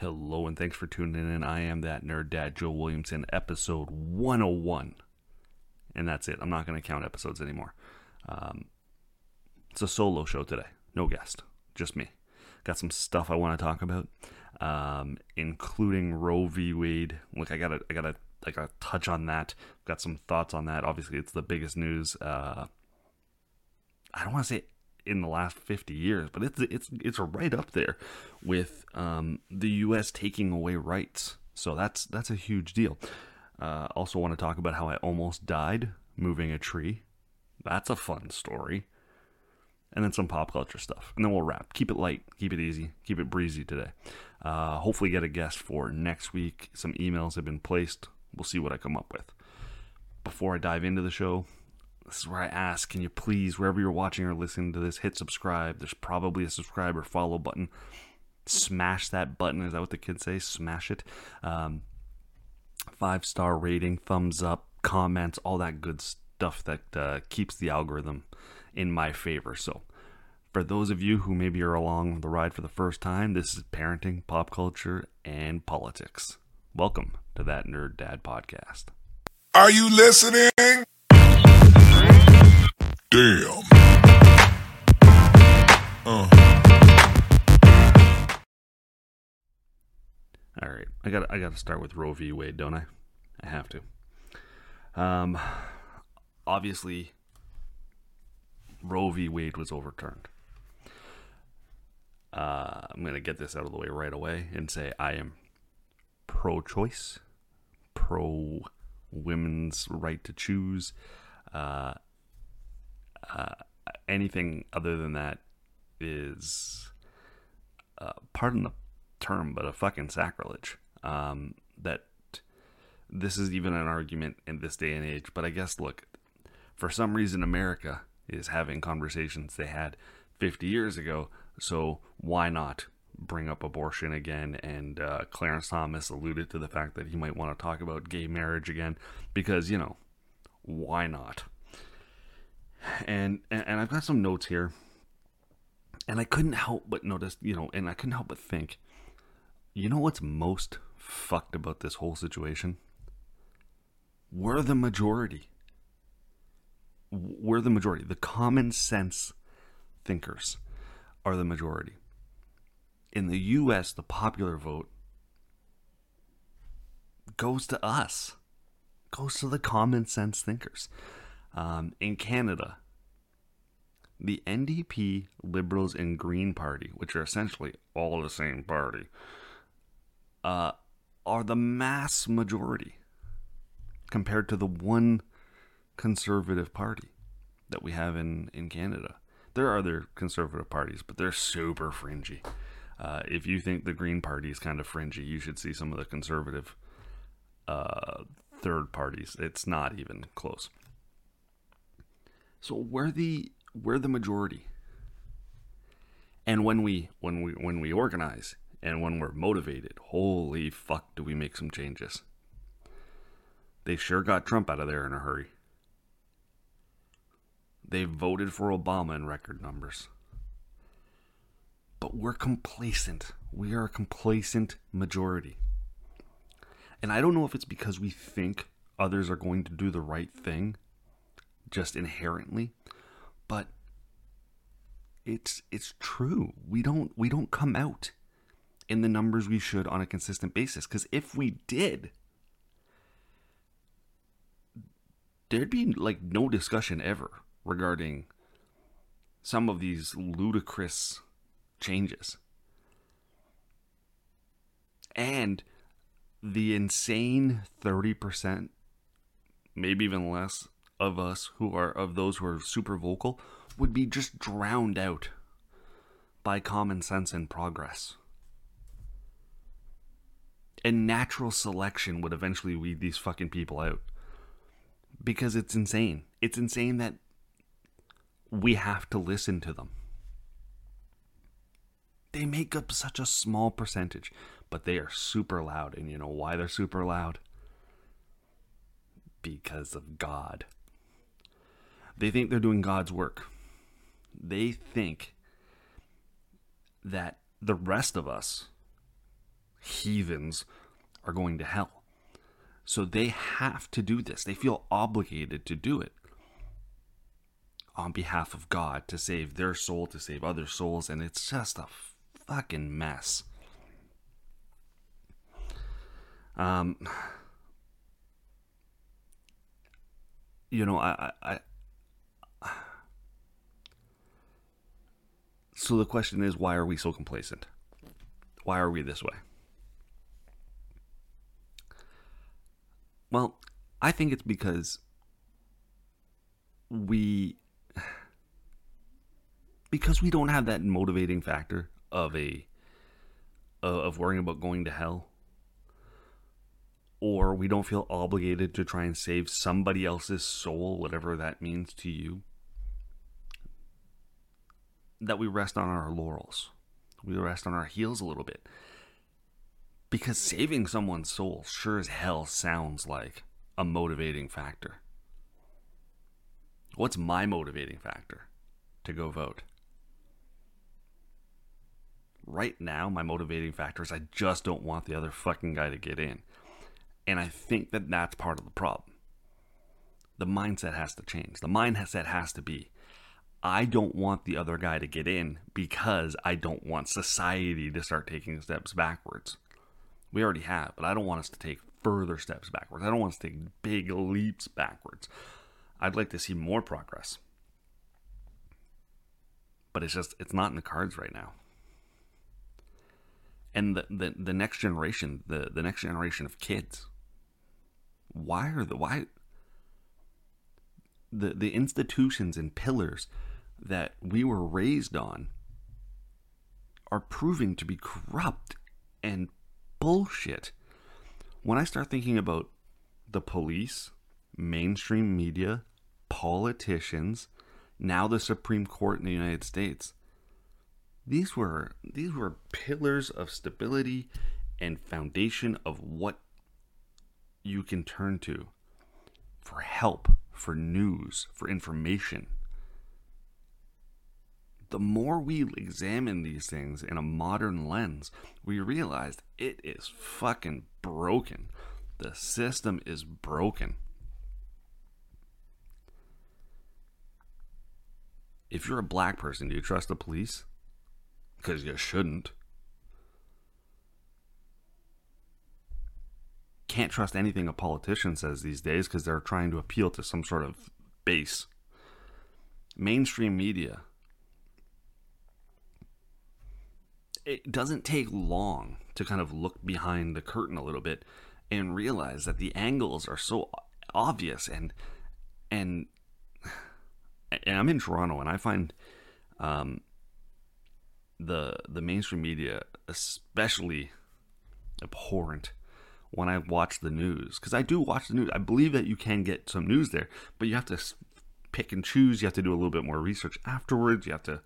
Hello, and thanks for tuning in. I am that nerd dad, Joe Williamson, episode 101. And that's it. I'm not going to count episodes anymore. Um, it's a solo show today. No guest, just me. Got some stuff I want to talk about, um, including Roe v. Wade. Look, I gotta, I gotta, I gotta touch on that. Got some thoughts on that. Obviously, it's the biggest news. Uh, I don't want to say in the last 50 years, but it's it's it's right up there with um, the U.S. taking away rights. So that's that's a huge deal. Uh, also, want to talk about how I almost died moving a tree. That's a fun story. And then some pop culture stuff, and then we'll wrap. Keep it light, keep it easy, keep it breezy today. Uh, hopefully, get a guest for next week. Some emails have been placed. We'll see what I come up with. Before I dive into the show, this is where I ask, can you please, wherever you're watching or listening to this, hit subscribe. There's probably a subscribe or follow button. Smash that button. Is that what the kids say? Smash it. Um, five star rating, thumbs up, comments, all that good stuff that uh, keeps the algorithm in my favor. So, for those of you who maybe are along the ride for the first time, this is parenting, pop culture, and politics. Welcome to that Nerd Dad podcast. Are you listening? Damn. Uh. All right, I got I got to start with Roe v. Wade, don't I? I have to. Um, obviously, Roe v. Wade was overturned. Uh, I'm gonna get this out of the way right away and say I am pro-choice, pro women's right to choose. Uh, uh, anything other than that is, uh, pardon the term, but a fucking sacrilege. Um, that this is even an argument in this day and age. But I guess, look, for some reason, America is having conversations they had 50 years ago. So why not bring up abortion again? And uh, Clarence Thomas alluded to the fact that he might want to talk about gay marriage again because, you know, why not? And, and I've got some notes here, and I couldn't help but notice, you know, and I couldn't help but think, you know what's most fucked about this whole situation? We're the majority. We're the majority. The common sense thinkers are the majority. In the US, the popular vote goes to us, goes to the common sense thinkers. Um, in Canada, the NDP, Liberals, and Green Party, which are essentially all the same party, uh, are the mass majority compared to the one conservative party that we have in, in Canada. There are other conservative parties, but they're super fringy. Uh, if you think the Green Party is kind of fringy, you should see some of the conservative uh, third parties. It's not even close. So we're the we're the majority. And when we when we when we organize and when we're motivated, holy fuck do we make some changes. They sure got Trump out of there in a hurry. They voted for Obama in record numbers. But we're complacent. We are a complacent majority. And I don't know if it's because we think others are going to do the right thing just inherently, but it's it's true. We don't we don't come out in the numbers we should on a consistent basis cuz if we did there'd be like no discussion ever regarding some of these ludicrous changes. And the insane 30%, maybe even less, of us who are, of those who are super vocal, would be just drowned out by common sense and progress. And natural selection would eventually weed these fucking people out. Because it's insane. It's insane that we have to listen to them. They make up such a small percentage, but they are super loud. And you know why they're super loud? Because of God. They think they're doing God's work. They think that the rest of us heathens are going to hell. So they have to do this. They feel obligated to do it on behalf of God to save their soul, to save other souls, and it's just a fucking mess. Um, you know, I, I, so the question is, why are we so complacent? Why are we this way? Well, I think it's because we because we don't have that motivating factor of a of worrying about going to hell or we don't feel obligated to try and save somebody else's soul whatever that means to you that we rest on our laurels we rest on our heels a little bit because saving someone's soul sure as hell sounds like a motivating factor what's my motivating factor to go vote right now, my motivating factor is I just don't want the other fucking guy to get in. And I think that that's part of the problem. The mindset has to change. The mindset has to be I don't want the other guy to get in because I don't want society to start taking steps backwards. We already have, but I don't want us to take further steps backwards. I don't want us to take big leaps backwards. I'd like to see more progress. But it's just, it's not in the cards right now and the, the, the next generation, the, the next generation of kids. Why are the why the the institutions and pillars that we were raised on are proving to be corrupt and bullshit. When I start thinking about the police, mainstream media, politicians, now the Supreme Court in the United States, these were these were pillars of stability and foundation of what you can turn to for help, for news, for information. The more we examine these things in a modern lens, we realize it is fucking broken. The system is broken. If you're a black person, do you trust the police? because you shouldn't. Can't trust anything a politician says these days because they're trying to appeal to some sort of base. Mainstream media. It doesn't take long to kind of look behind the curtain a little bit and realize that the angles are so obvious and and and I'm in Toronto and I find um, the the mainstream media especially abhorrent when I watch the news because I do watch the news. I believe that you can get some news there, but you have to pick and choose. You have to do a little bit more research afterwards. You have to,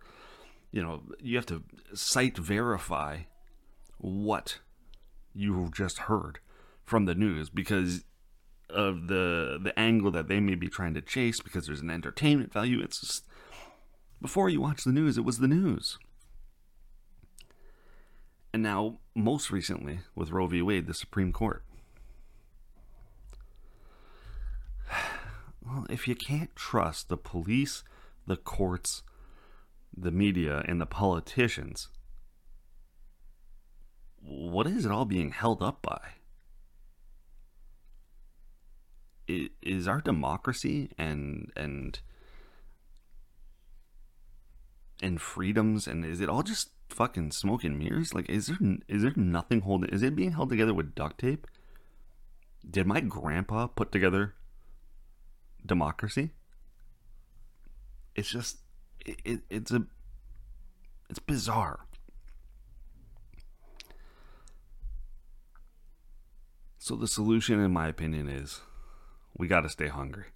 you know, you have to cite verify what you just heard from the news because of the the angle that they may be trying to chase because there's an entertainment value. It's just before you watch the news, it was the news. And now, most recently, with Roe v. Wade, the Supreme Court. Well, if you can't trust the police, the courts, the media, and the politicians, what is it all being held up by? Is our democracy and and and freedoms and is it all just fucking smoke and mirrors? Like, is there is there nothing holding? Is it being held together with duct tape? Did my grandpa put together democracy? It's just it, it it's a it's bizarre. So the solution, in my opinion, is we got to stay hungry.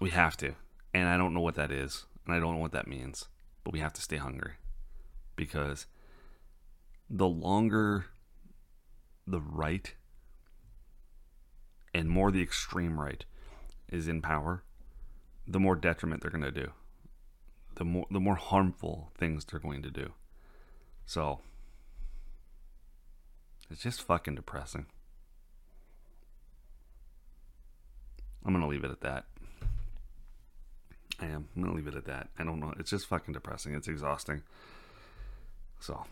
We have to, and I don't know what that is, and I don't know what that means, but we have to stay hungry because the longer the right and more the extreme right is in power, the more detriment they're going to do. The more the more harmful things they're going to do. So It's just fucking depressing. I'm gonna leave it at that. I am. I'm gonna leave it at that. I don't know. It's just fucking depressing. It's exhausting. So,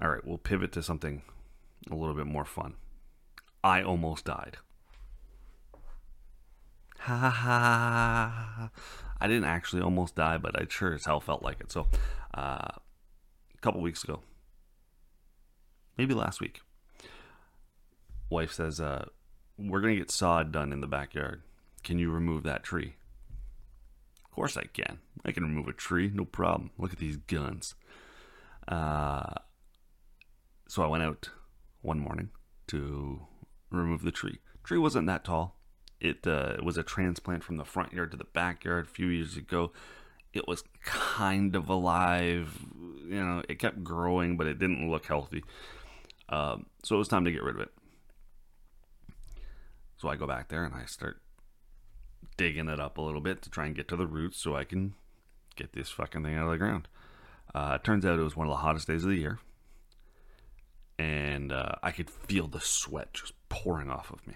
all right, we'll pivot to something a little bit more fun. I almost died. Ha ha ha. I didn't actually almost die, but I sure as hell felt like it. So, uh, a couple weeks ago, maybe last week, wife says, uh, We're going to get sod done in the backyard. Can you remove that tree? Of course I can. I can remove a tree, no problem. Look at these guns. Uh, so I went out one morning to remove the tree. Tree wasn't that tall. It, uh, was a transplant from the front yard to the backyard a few years ago. It was kind of alive. You know, it kept growing, but it didn't look healthy. Um, so it was time to get rid of it. So I go back there and I start digging it up a little bit to try and get to the roots so I can get this fucking thing out of the ground. Uh, it turns out it was one of the hottest days of the year. And uh, I could feel the sweat just pouring off of me.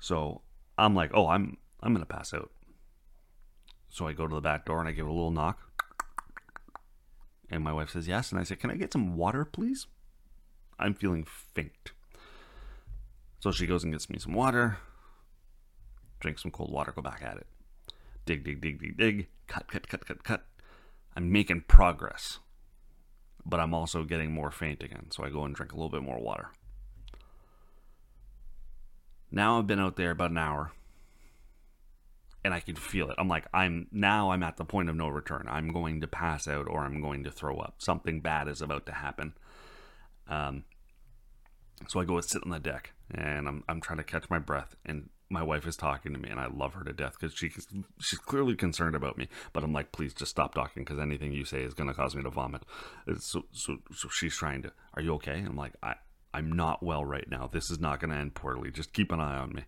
So I'm like, oh, I'm I'm gonna pass out. So I go to the back door and I give it a little knock. And my wife says yes, and I say, "Can I get some water, please?" I'm feeling faint. So she goes and gets me some water. Drink some cold water, go back at it. Dig, dig, dig, dig, dig. Cut, cut, cut, cut, cut. I'm making progress. But I'm also getting more faint again. So I go and drink a little bit more water. Now I've been out there about an hour and I can feel it. I'm like, I'm now I'm at the point of no return. I'm going to pass out or I'm going to throw up. Something bad is about to happen. Um, so I go and sit on the deck and I'm I'm trying to catch my breath and my wife is talking to me and I love her to death because she she's clearly concerned about me. But I'm like, please just stop talking because anything you say is going to cause me to vomit. So so so she's trying to. Are you okay? And I'm like, I I'm not well right now. This is not going to end poorly. Just keep an eye on me.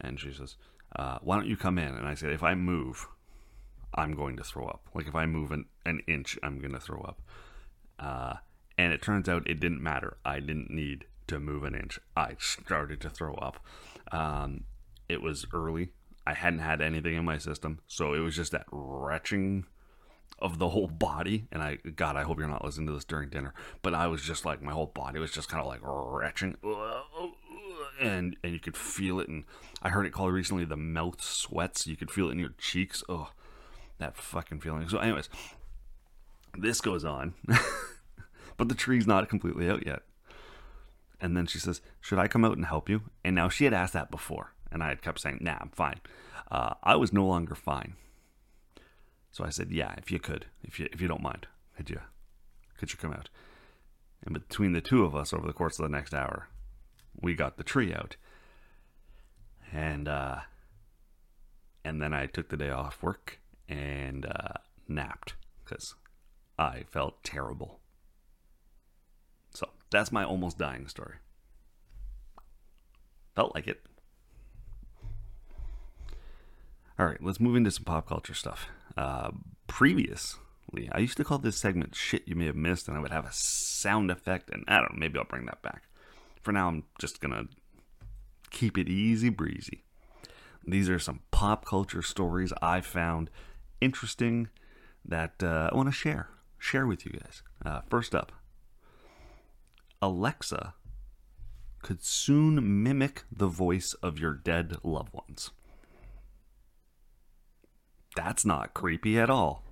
And she says, uh, Why don't you come in? And I said, If I move, I'm going to throw up. Like if I move an, an inch, I'm going to throw up. Uh, and it turns out it didn't matter. I didn't need to move an inch. I started to throw up. Um, it was early. I hadn't had anything in my system. So it was just that retching of the whole body. And I, God, I hope you're not listening to this during dinner. But I was just like, my whole body was just kind of like retching. And, and you could feel it. And I heard it called recently the mouth sweats. You could feel it in your cheeks. Oh, that fucking feeling. So, anyways, this goes on. but the tree's not completely out yet. And then she says, Should I come out and help you? And now she had asked that before. And I had kept saying, Nah, I'm fine. Uh, I was no longer fine. So I said, Yeah, if you could, if you if you don't mind, could you could you come out? And between the two of us over the course of the next hour, we got the tree out. And uh and then I took the day off work and uh, napped because I felt terrible. So that's my almost dying story. Felt like it. All right, let's move into some pop culture stuff. Uh, previously, I used to call this segment shit you may have missed, and I would have a sound effect, and I don't know, maybe I'll bring that back. For now, I'm just gonna keep it easy breezy. These are some pop culture stories I found interesting that uh, I want to share share with you guys. Uh, first up, Alexa could soon mimic the voice of your dead loved ones. That's not creepy at all.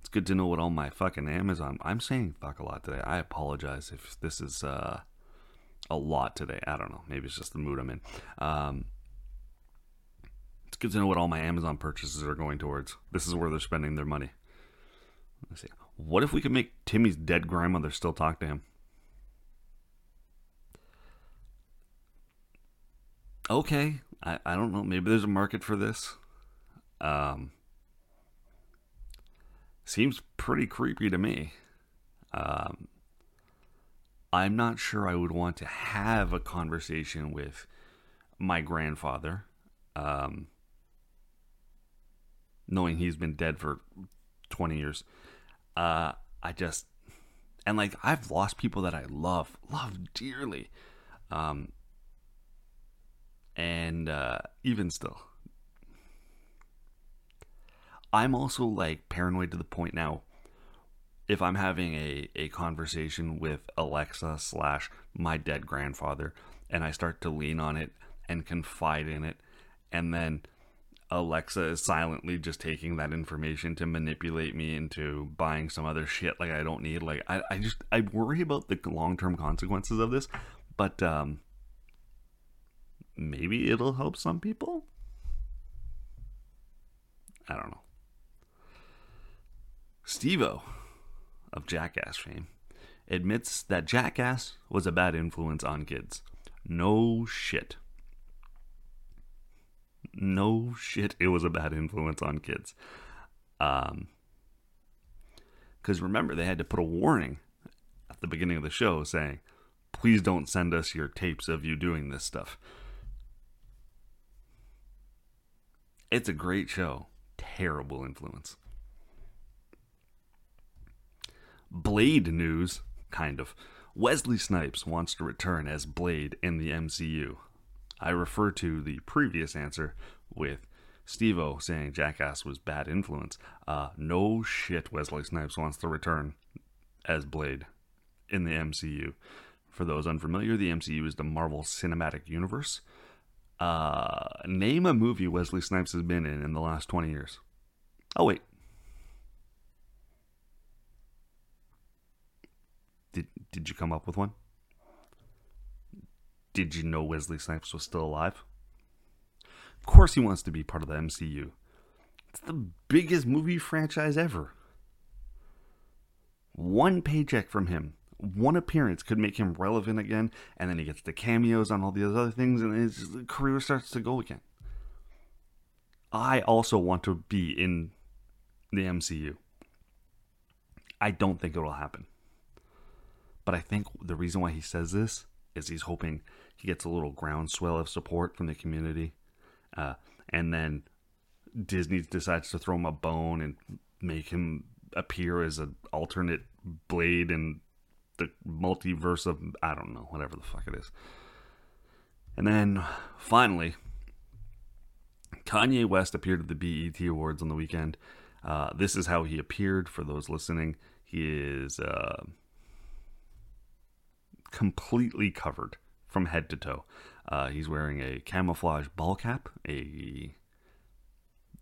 It's good to know what all my fucking Amazon. I'm saying fuck a lot today. I apologize if this is uh, a lot today. I don't know. Maybe it's just the mood I'm in. Um, it's good to know what all my Amazon purchases are going towards. This is where they're spending their money. Let's see. What if we could make Timmy's dead grandmother still talk to him? Okay, I, I don't know. Maybe there's a market for this. Um, seems pretty creepy to me. Um, I'm not sure I would want to have a conversation with my grandfather, um, knowing he's been dead for 20 years. Uh, I just, And like I've lost people that I love, love dearly. Um and uh even still I'm also like paranoid to the point now if I'm having a, a conversation with Alexa slash my dead grandfather and I start to lean on it and confide in it, and then Alexa is silently just taking that information to manipulate me into buying some other shit like I don't need. Like I, I just I worry about the long term consequences of this, but um maybe it'll help some people. I don't know. Steve-O of Jackass fame admits that Jackass was a bad influence on kids. No shit. No shit, it was a bad influence on kids. Um, because remember, they had to put a warning at the beginning of the show saying, please don't send us your tapes of you doing this stuff. It's a great show. Terrible influence. Blade news, kind of. Wesley Snipes wants to return as Blade in the MCU. I refer to the previous answer with Steve-O saying Jackass was bad influence. Uh, no shit, Wesley Snipes wants to return as Blade in the MCU. For those unfamiliar, the MCU is the Marvel Cinematic Universe. Uh, name a movie Wesley Snipes has been in in the last 20 years. Oh, wait. Did, did you come up with one? Did you know Wesley Snipes was still alive? Of course, he wants to be part of the MCU. It's the biggest movie franchise ever. One paycheck from him, one appearance could make him relevant again, and then he gets the cameos on all these other things, and his career starts to go again. I also want to be in the MCU. I don't think it will happen. But I think the reason why he says this is he's hoping he gets a little groundswell of support from the community. Uh, and then Disney decides to throw him a bone and make him appear as an alternate blade in the multiverse of I don't know, whatever the fuck it is. And then finally, Kanye West appeared at the BET Awards on the weekend. Uh, this is how he appeared for those listening. He is uh, completely covered from head to toe. Uh, he's wearing a camouflage ball cap, a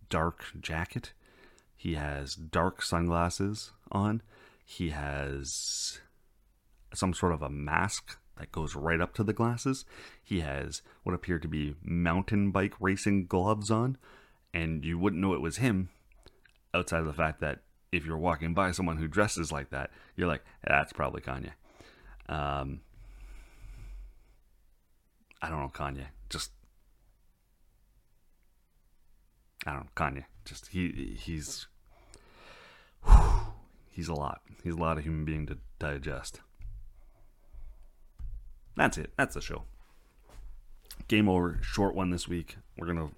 dark jacket. He has dark sunglasses on. He has some sort of a mask that goes right up to the glasses. He has what appear to be mountain bike racing gloves on, and you wouldn't know it was him outside of the fact that if you're walking by someone who dresses like that, you're like, that's probably Kanye. Um, I don't know Kanye. Just I don't know Kanye. Just he he's whew, he's a lot. He's a lot of human being to digest. That's it. That's the show. Game over. Short one this week. We're gonna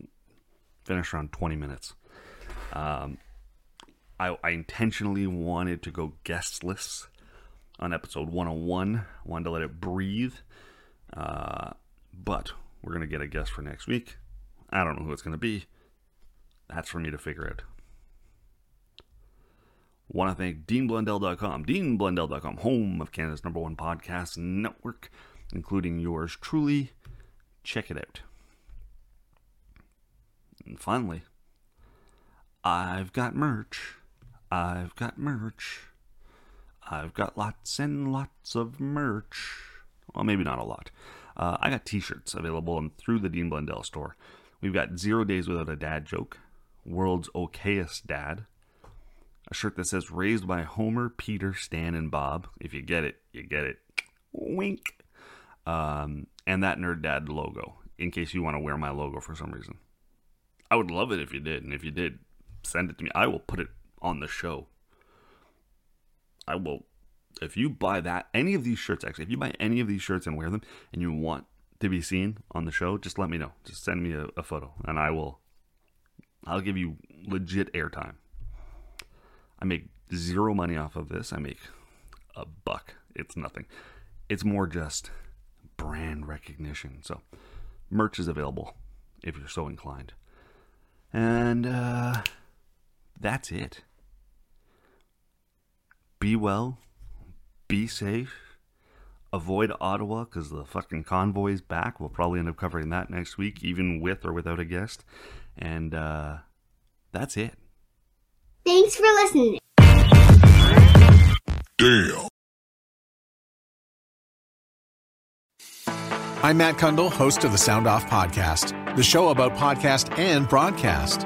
finish around twenty minutes. Um, I, I intentionally wanted to go guestless on episode 101. Wanted to let it breathe. Uh, but we're going to get a guest for next week. I don't know who it's going to be. That's for me to figure out. Want to thank DeanBlundell.com, DeanBlundell.com, home of Canada's number one podcast network, including yours truly. Check it out. And finally, I've got merch. I've got merch. I've got lots and lots of merch. Well, maybe not a lot. Uh, I got T-shirts available and through the Dean Blundell store. We've got Zero Days Without a Dad Joke, World's Okayest Dad, a shirt that says Raised by Homer, Peter, Stan, and Bob. If you get it, you get it. Wink. Um, and that Nerd Dad logo, in case you want to wear my logo for some reason. I would love it if you did, and if you did, send it to me. I will put it on the show. I will if you buy that any of these shirts actually if you buy any of these shirts and wear them and you want to be seen on the show just let me know just send me a, a photo and i will i'll give you legit airtime i make zero money off of this i make a buck. It's nothing. It's more just brand recognition. So, merch is available if you're so inclined. And uh, that's it. Be well, be safe, avoid Ottawa because the fucking convoy's back. We'll probably end up covering that next week, even with or without a guest. And uh, that's it. Thanks for listening. Damn. I'm Matt Cundill, host of the Sound Off Podcast, the show about podcast and broadcast.